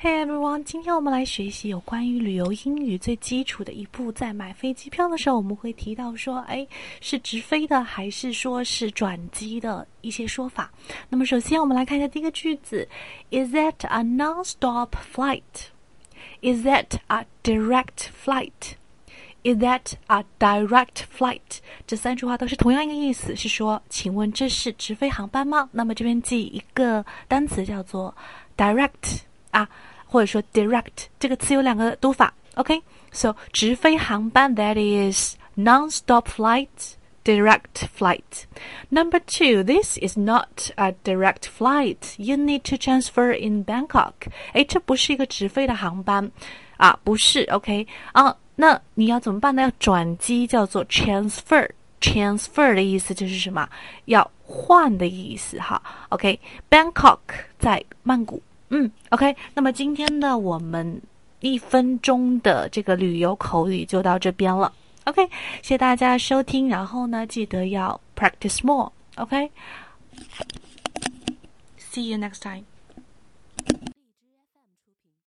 Hey everyone，今天我们来学习有关于旅游英语最基础的一步。在买飞机票的时候，我们会提到说，哎，是直飞的还是说是转机的一些说法。那么首先我们来看一下第一个句子：Is that a non-stop flight？Is that a direct flight？Is that a direct flight？这三句话都是同样一个意思，是说，请问这是直飞航班吗？那么这边记一个单词叫做 direct。啊，或者说 direct 这个词有两个读法，OK？So、okay? 直飞航班 that is non-stop flight. Direct flight. Number two, this is not a direct flight. You need to transfer in Bangkok. 哎，这不是一个直飞的航班啊，不是 OK 啊？那你要怎么办呢？要转机，叫做 transfer。transfer 的意思就是什么？要换的意思哈。OK，Bangkok、okay? 在曼谷。 嗯，OK，那么今天呢我们一分钟的这个旅游口语就到这边了。OK，谢谢大家收听，然后呢，记得要 practice more。OK，see you next time。